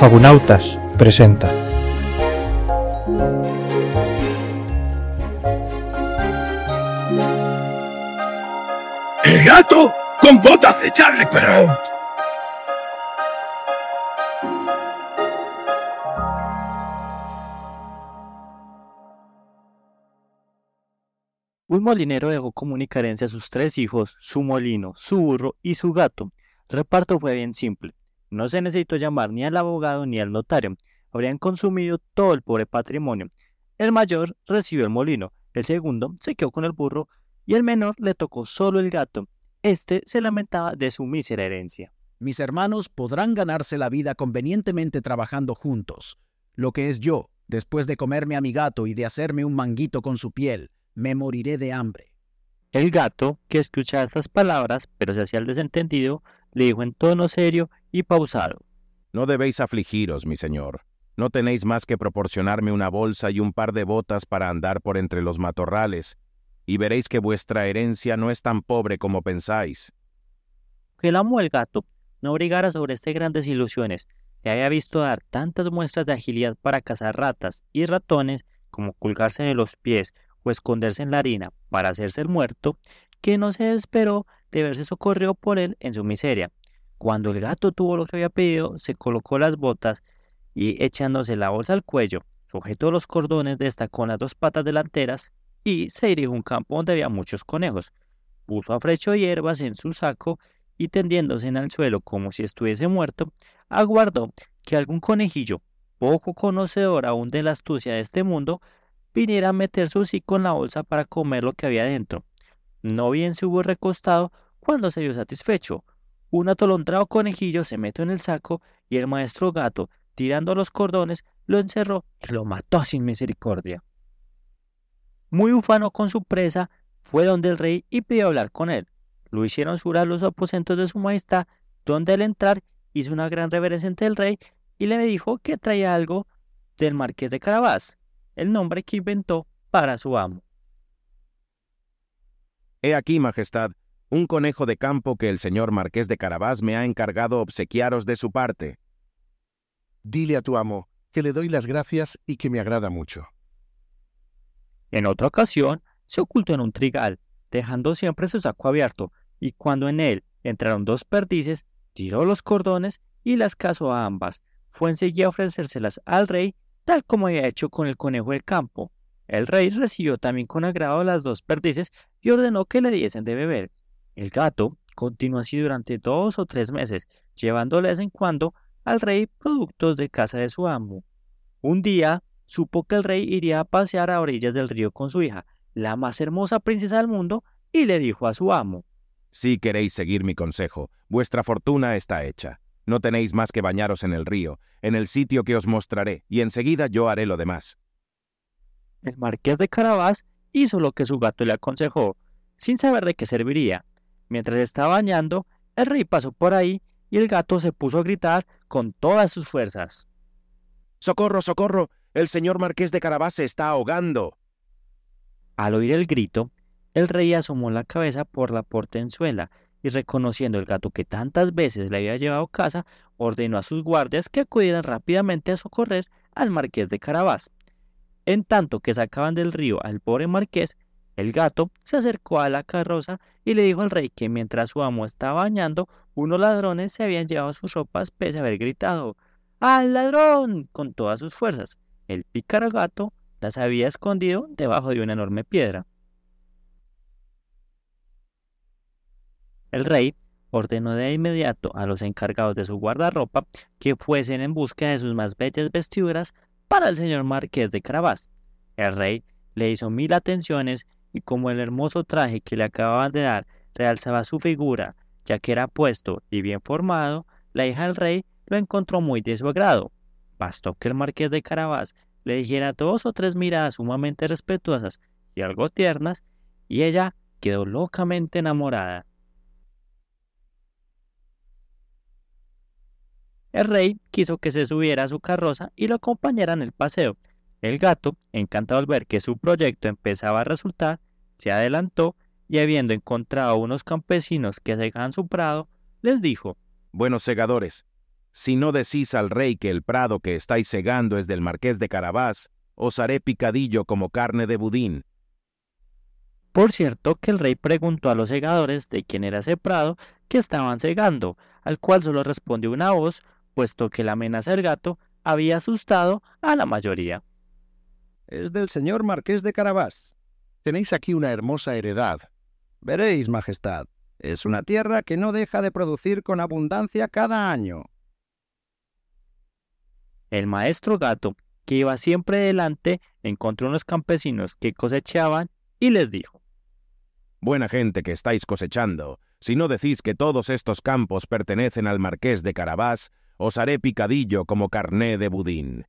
Fabunautas presenta. ¡El gato con botas de Charlie Perrault! Un molinero dejó comunicar a sus tres hijos, su molino, su burro y su gato. El reparto fue bien simple. No se necesitó llamar ni al abogado ni al notario. Habrían consumido todo el pobre patrimonio. El mayor recibió el molino, el segundo se quedó con el burro y el menor le tocó solo el gato. Este se lamentaba de su mísera herencia. Mis hermanos podrán ganarse la vida convenientemente trabajando juntos. Lo que es yo, después de comerme a mi gato y de hacerme un manguito con su piel, me moriré de hambre. El gato, que escuchaba estas palabras, pero se hacía el desentendido, le dijo en tono serio y pausado. No debéis afligiros, mi señor. No tenéis más que proporcionarme una bolsa y un par de botas para andar por entre los matorrales, y veréis que vuestra herencia no es tan pobre como pensáis. Que el amo del gato no brigara sobre estas grandes ilusiones, le había visto dar tantas muestras de agilidad para cazar ratas y ratones como colgarse de los pies o esconderse en la harina para hacerse el muerto, que no se esperó de verse socorrido por él en su miseria. Cuando el gato tuvo lo que había pedido, se colocó las botas y echándose la bolsa al cuello, sujetó los cordones, destacó las dos patas delanteras y se dirigió a un campo donde había muchos conejos. Puso a frecho hierbas en su saco y tendiéndose en el suelo como si estuviese muerto, aguardó que algún conejillo, poco conocedor aún de la astucia de este mundo, viniera a meter su hocico en la bolsa para comer lo que había dentro. No bien se hubo recostado cuando se vio satisfecho. Un atolondrado conejillo se metió en el saco y el maestro gato, tirando los cordones, lo encerró y lo mató sin misericordia. Muy ufano con su presa, fue donde el rey y pidió hablar con él. Lo hicieron subir a los aposentos de su majestad, donde al entrar hizo una gran reverencia ante el rey y le dijo que traía algo del marqués de Carabás el nombre que inventó para su amo. He aquí, Majestad, un conejo de campo que el señor Marqués de Carabás me ha encargado obsequiaros de su parte. Dile a tu amo que le doy las gracias y que me agrada mucho. En otra ocasión, se ocultó en un trigal, dejando siempre su saco abierto, y cuando en él entraron dos perdices, tiró los cordones y las casó a ambas. Fue enseguida a ofrecérselas al rey tal como había hecho con el conejo del campo. El rey recibió también con agrado las dos perdices y ordenó que le diesen de beber. El gato continuó así durante dos o tres meses, llevándole de vez en cuando al rey productos de casa de su amo. Un día supo que el rey iría a pasear a orillas del río con su hija, la más hermosa princesa del mundo, y le dijo a su amo Si queréis seguir mi consejo, vuestra fortuna está hecha. No tenéis más que bañaros en el río, en el sitio que os mostraré, y enseguida yo haré lo demás. El marqués de Carabás hizo lo que su gato le aconsejó, sin saber de qué serviría. Mientras estaba bañando, el rey pasó por ahí y el gato se puso a gritar con todas sus fuerzas. ¡Socorro, socorro! El señor marqués de Carabás se está ahogando. Al oír el grito, el rey asomó la cabeza por la portenzuela y reconociendo el gato que tantas veces le había llevado a casa, ordenó a sus guardias que acudieran rápidamente a socorrer al marqués de Carabás. En tanto que sacaban del río al pobre marqués, el gato se acercó a la carroza y le dijo al rey que mientras su amo estaba bañando, unos ladrones se habían llevado sus ropas pese a haber gritado ¡Al ladrón! con todas sus fuerzas. El pícaro gato las había escondido debajo de una enorme piedra. El rey ordenó de inmediato a los encargados de su guardarropa que fuesen en busca de sus más bellas vestiduras para el señor marqués de Carabás. El rey le hizo mil atenciones y como el hermoso traje que le acababan de dar realzaba su figura, ya que era puesto y bien formado, la hija del rey lo encontró muy de su agrado. Bastó que el marqués de Carabás le dijera dos o tres miradas sumamente respetuosas y algo tiernas, y ella quedó locamente enamorada. El rey quiso que se subiera a su carroza y lo acompañara en el paseo. El gato, encantado al ver que su proyecto empezaba a resultar, se adelantó y habiendo encontrado unos campesinos que segaban su prado, les dijo Buenos segadores, si no decís al rey que el prado que estáis segando es del marqués de Carabás, os haré picadillo como carne de budín. Por cierto que el rey preguntó a los segadores de quién era ese prado que estaban segando, al cual solo respondió una voz, puesto que la amenaza del gato había asustado a la mayoría. Es del señor marqués de Carabás. Tenéis aquí una hermosa heredad. Veréis, Majestad, es una tierra que no deja de producir con abundancia cada año. El maestro gato, que iba siempre delante, encontró unos campesinos que cosechaban y les dijo, Buena gente que estáis cosechando, si no decís que todos estos campos pertenecen al marqués de Carabás, os haré picadillo como carné de budín.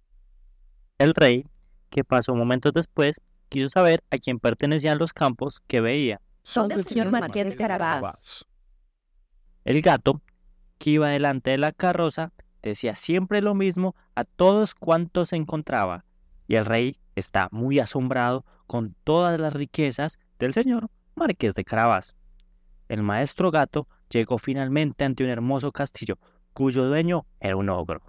El rey, que pasó momentos después, quiso saber a quién pertenecían los campos que veía. Son del señor Marqués de Carabás. El gato, que iba delante de la carroza, decía siempre lo mismo a todos cuantos se encontraba, y el rey está muy asombrado con todas las riquezas del señor Marqués de Carabás. El maestro gato llegó finalmente ante un hermoso castillo, cuyo dueño era un ogro,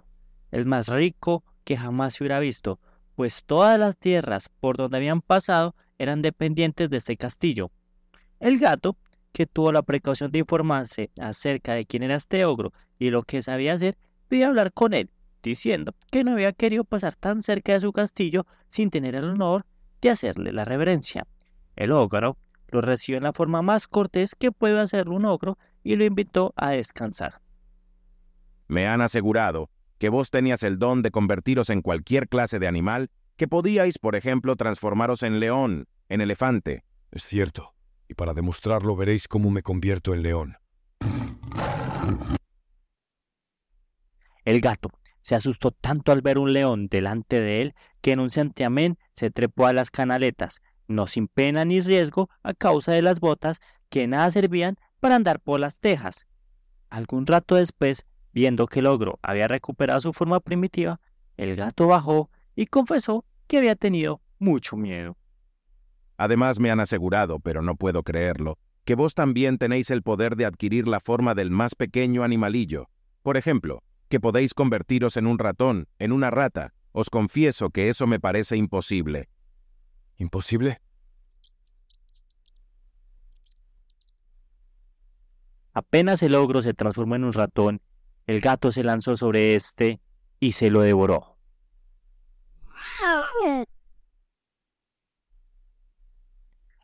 el más rico que jamás se hubiera visto, pues todas las tierras por donde habían pasado eran dependientes de este castillo. El gato, que tuvo la precaución de informarse acerca de quién era este ogro y lo que sabía hacer, pidió hablar con él, diciendo que no había querido pasar tan cerca de su castillo sin tener el honor de hacerle la reverencia. El ogro lo recibió en la forma más cortés que puede hacer un ogro y lo invitó a descansar. Me han asegurado que vos tenías el don de convertiros en cualquier clase de animal, que podíais, por ejemplo, transformaros en león, en elefante. Es cierto, y para demostrarlo veréis cómo me convierto en león. El gato se asustó tanto al ver un león delante de él que en un santiamén se trepó a las canaletas, no sin pena ni riesgo a causa de las botas que nada servían para andar por las tejas. Algún rato después, viendo que el ogro había recuperado su forma primitiva, el gato bajó y confesó que había tenido mucho miedo. Además me han asegurado, pero no puedo creerlo, que vos también tenéis el poder de adquirir la forma del más pequeño animalillo. Por ejemplo, que podéis convertiros en un ratón, en una rata. Os confieso que eso me parece imposible. ¿Imposible? Apenas el ogro se transformó en un ratón, el gato se lanzó sobre éste y se lo devoró.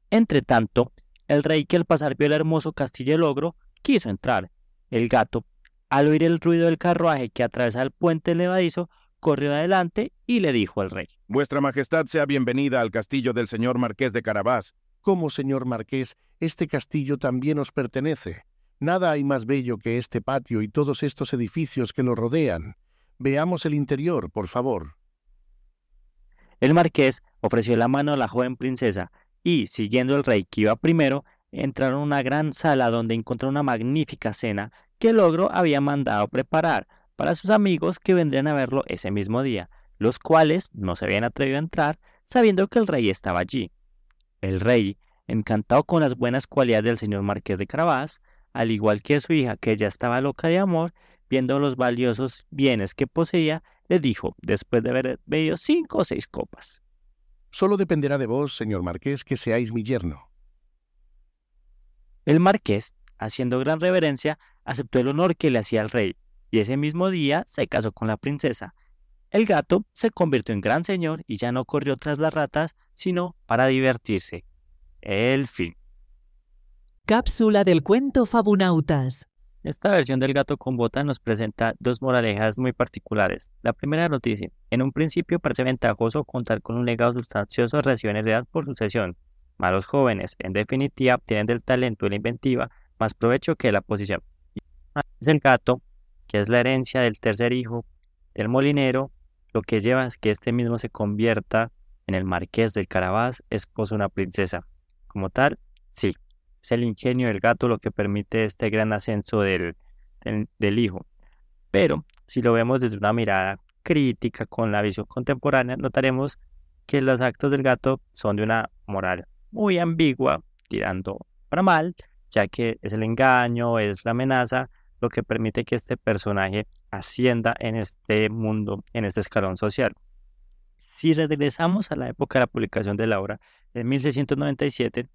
Entretanto, el rey que al pasar vio el hermoso castillo del ogro quiso entrar. El gato, al oír el ruido del carruaje que atravesaba el puente levadizo, corrió adelante y le dijo al rey. Vuestra Majestad sea bienvenida al castillo del señor Marqués de Carabás. ¿Cómo, señor Marqués? Este castillo también os pertenece. Nada hay más bello que este patio y todos estos edificios que lo rodean. Veamos el interior, por favor. El marqués ofreció la mano a la joven princesa y, siguiendo el rey que iba primero, entraron a una gran sala donde encontró una magnífica cena que el ogro había mandado preparar para sus amigos que vendrían a verlo ese mismo día, los cuales no se habían atrevido a entrar sabiendo que el rey estaba allí. El rey, encantado con las buenas cualidades del señor marqués de Carabás, al igual que su hija, que ya estaba loca de amor, viendo los valiosos bienes que poseía, le dijo, después de haber bebido cinco o seis copas. Solo dependerá de vos, señor marqués, que seáis mi yerno. El marqués, haciendo gran reverencia, aceptó el honor que le hacía el rey, y ese mismo día se casó con la princesa. El gato se convirtió en gran señor y ya no corrió tras las ratas, sino para divertirse. El fin. Cápsula del cuento Fabunautas. Esta versión del gato con bota nos presenta dos moralejas muy particulares. La primera noticia. En un principio parece ventajoso contar con un legado sustancioso recibido en heredad por sucesión. Malos jóvenes, en definitiva, obtienen del talento y la inventiva más provecho que la posición. Es el gato, que es la herencia del tercer hijo del molinero, lo que lleva a que este mismo se convierta en el marqués del Carabás, esposo de una princesa. Como tal, sí, es el ingenio del gato lo que permite este gran ascenso del, del, hijo. Pero si lo vemos desde una mirada crítica con la visión contemporánea, notaremos que los actos del gato son de una moral muy ambigua, tirando para mal, ya que es el engaño, es la amenaza, lo que permite que este personaje ascienda en este mundo, en este escalón social. Si regresamos a la época de la publicación de la obra, en 1697,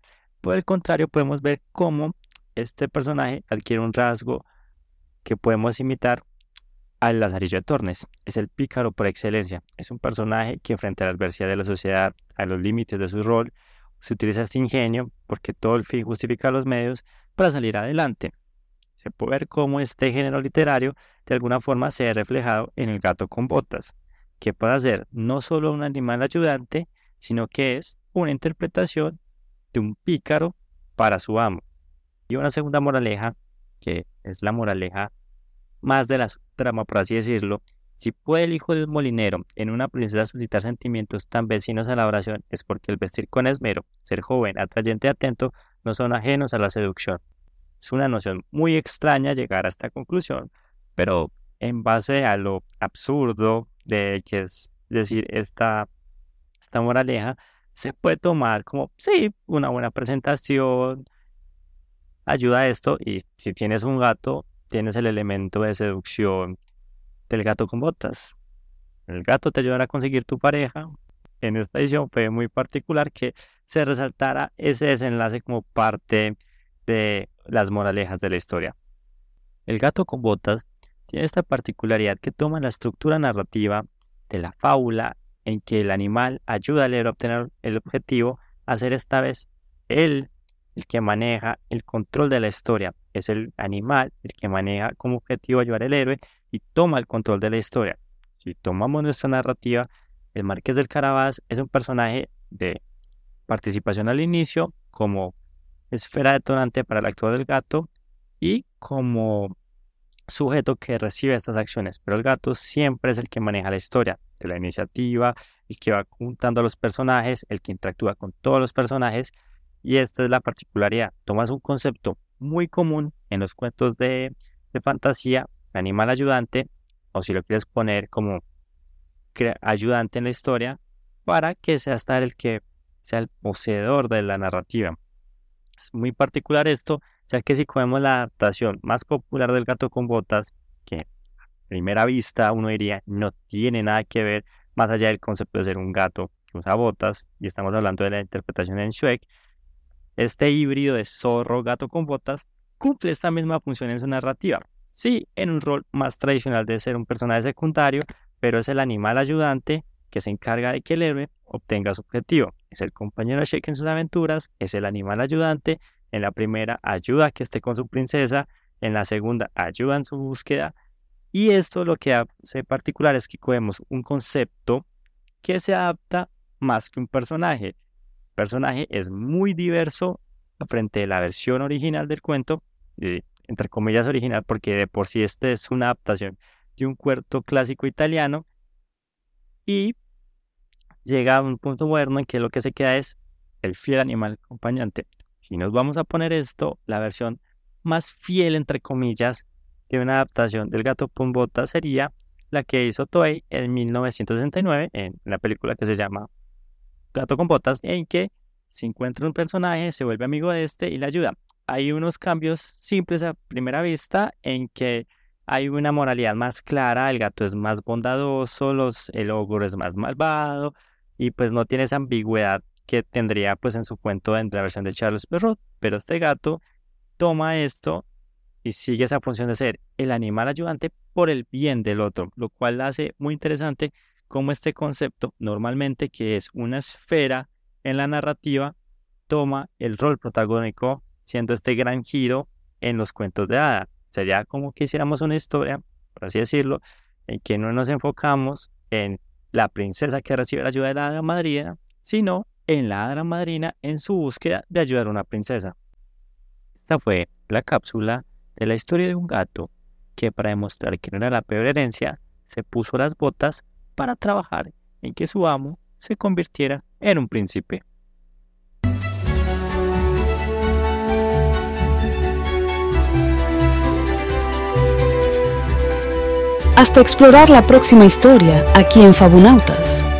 por el contrario, podemos ver cómo este personaje adquiere un rasgo que podemos imitar al Lazarillo de Tornes. Es el pícaro por excelencia. Es un personaje que frente a la adversidad de la sociedad, a los límites de su rol, se utiliza este ingenio porque todo el fin justifica los medios para salir adelante. Se puede ver cómo este género literario de alguna forma se ha reflejado en el gato con botas, que puede ser no solo un animal ayudante, sino que es una interpretación de un pícaro para su amo. Y una segunda moraleja, que es la moraleja más de la trama, por así decirlo, si puede el hijo de un molinero en una princesa suscitar sentimientos tan vecinos a la oración, es porque el vestir con esmero, ser joven, atrayente y atento, no son ajenos a la seducción. Es una noción muy extraña llegar a esta conclusión, pero en base a lo absurdo de que es decir esta, esta moraleja, se puede tomar como, sí, una buena presentación, ayuda a esto, y si tienes un gato, tienes el elemento de seducción del gato con botas. El gato te ayudará a conseguir tu pareja. En esta edición fue muy particular que se resaltara ese desenlace como parte de las moralejas de la historia. El gato con botas tiene esta particularidad que toma la estructura narrativa de la fábula en que el animal ayuda al héroe a obtener el objetivo a ser esta vez él el que maneja el control de la historia. Es el animal el que maneja como objetivo ayudar al héroe y toma el control de la historia. Si tomamos nuestra narrativa, el Marqués del Carabás es un personaje de participación al inicio como esfera detonante para el actor del gato y como sujeto que recibe estas acciones, pero el gato siempre es el que maneja la historia de la iniciativa, el que va juntando a los personajes, el que interactúa con todos los personajes y esta es la particularidad. Tomas un concepto muy común en los cuentos de, de fantasía, animal ayudante, o si lo quieres poner como ayudante en la historia, para que sea hasta el que sea el poseedor de la narrativa. Es muy particular esto, ya que si comemos la adaptación más popular del gato con botas, que primera vista uno diría no tiene nada que ver más allá del concepto de ser un gato que usa botas, y estamos hablando de la interpretación en Shrek, este híbrido de zorro gato con botas cumple esta misma función en su narrativa. Sí, en un rol más tradicional de ser un personaje secundario, pero es el animal ayudante que se encarga de que el héroe obtenga su objetivo. Es el compañero de Shake en sus aventuras, es el animal ayudante. En la primera ayuda que esté con su princesa, en la segunda ayuda en su búsqueda. Y esto lo que hace particular es que cogemos un concepto que se adapta más que un personaje personaje es muy diverso frente a la versión original del cuento, entre comillas original, porque de por sí este es una adaptación de un cuento clásico italiano y llega a un punto moderno en que lo que se queda es el fiel animal acompañante. Si nos vamos a poner esto, la versión más fiel, entre comillas, de una adaptación del gato Pumbota sería la que hizo Toei en 1969 en la película que se llama gato con botas, en que se encuentra un personaje, se vuelve amigo de este y le ayuda. Hay unos cambios simples a primera vista en que hay una moralidad más clara, el gato es más bondadoso, los, el ogro es más malvado y pues no tiene esa ambigüedad que tendría pues en su cuento en la versión de Charles Perrault, pero este gato toma esto y sigue esa función de ser el animal ayudante por el bien del otro, lo cual hace muy interesante como este concepto, normalmente que es una esfera en la narrativa, toma el rol protagónico, siendo este gran giro en los cuentos de hada. Sería como que hiciéramos una historia, por así decirlo, en que no nos enfocamos en la princesa que recibe la ayuda de la hada madrina, sino en la hada madrina en su búsqueda de ayudar a una princesa. Esta fue la cápsula de la historia de un gato que para demostrar que no era la peor herencia, se puso las botas para trabajar en que su amo se convirtiera en un príncipe. Hasta explorar la próxima historia aquí en Fabunautas.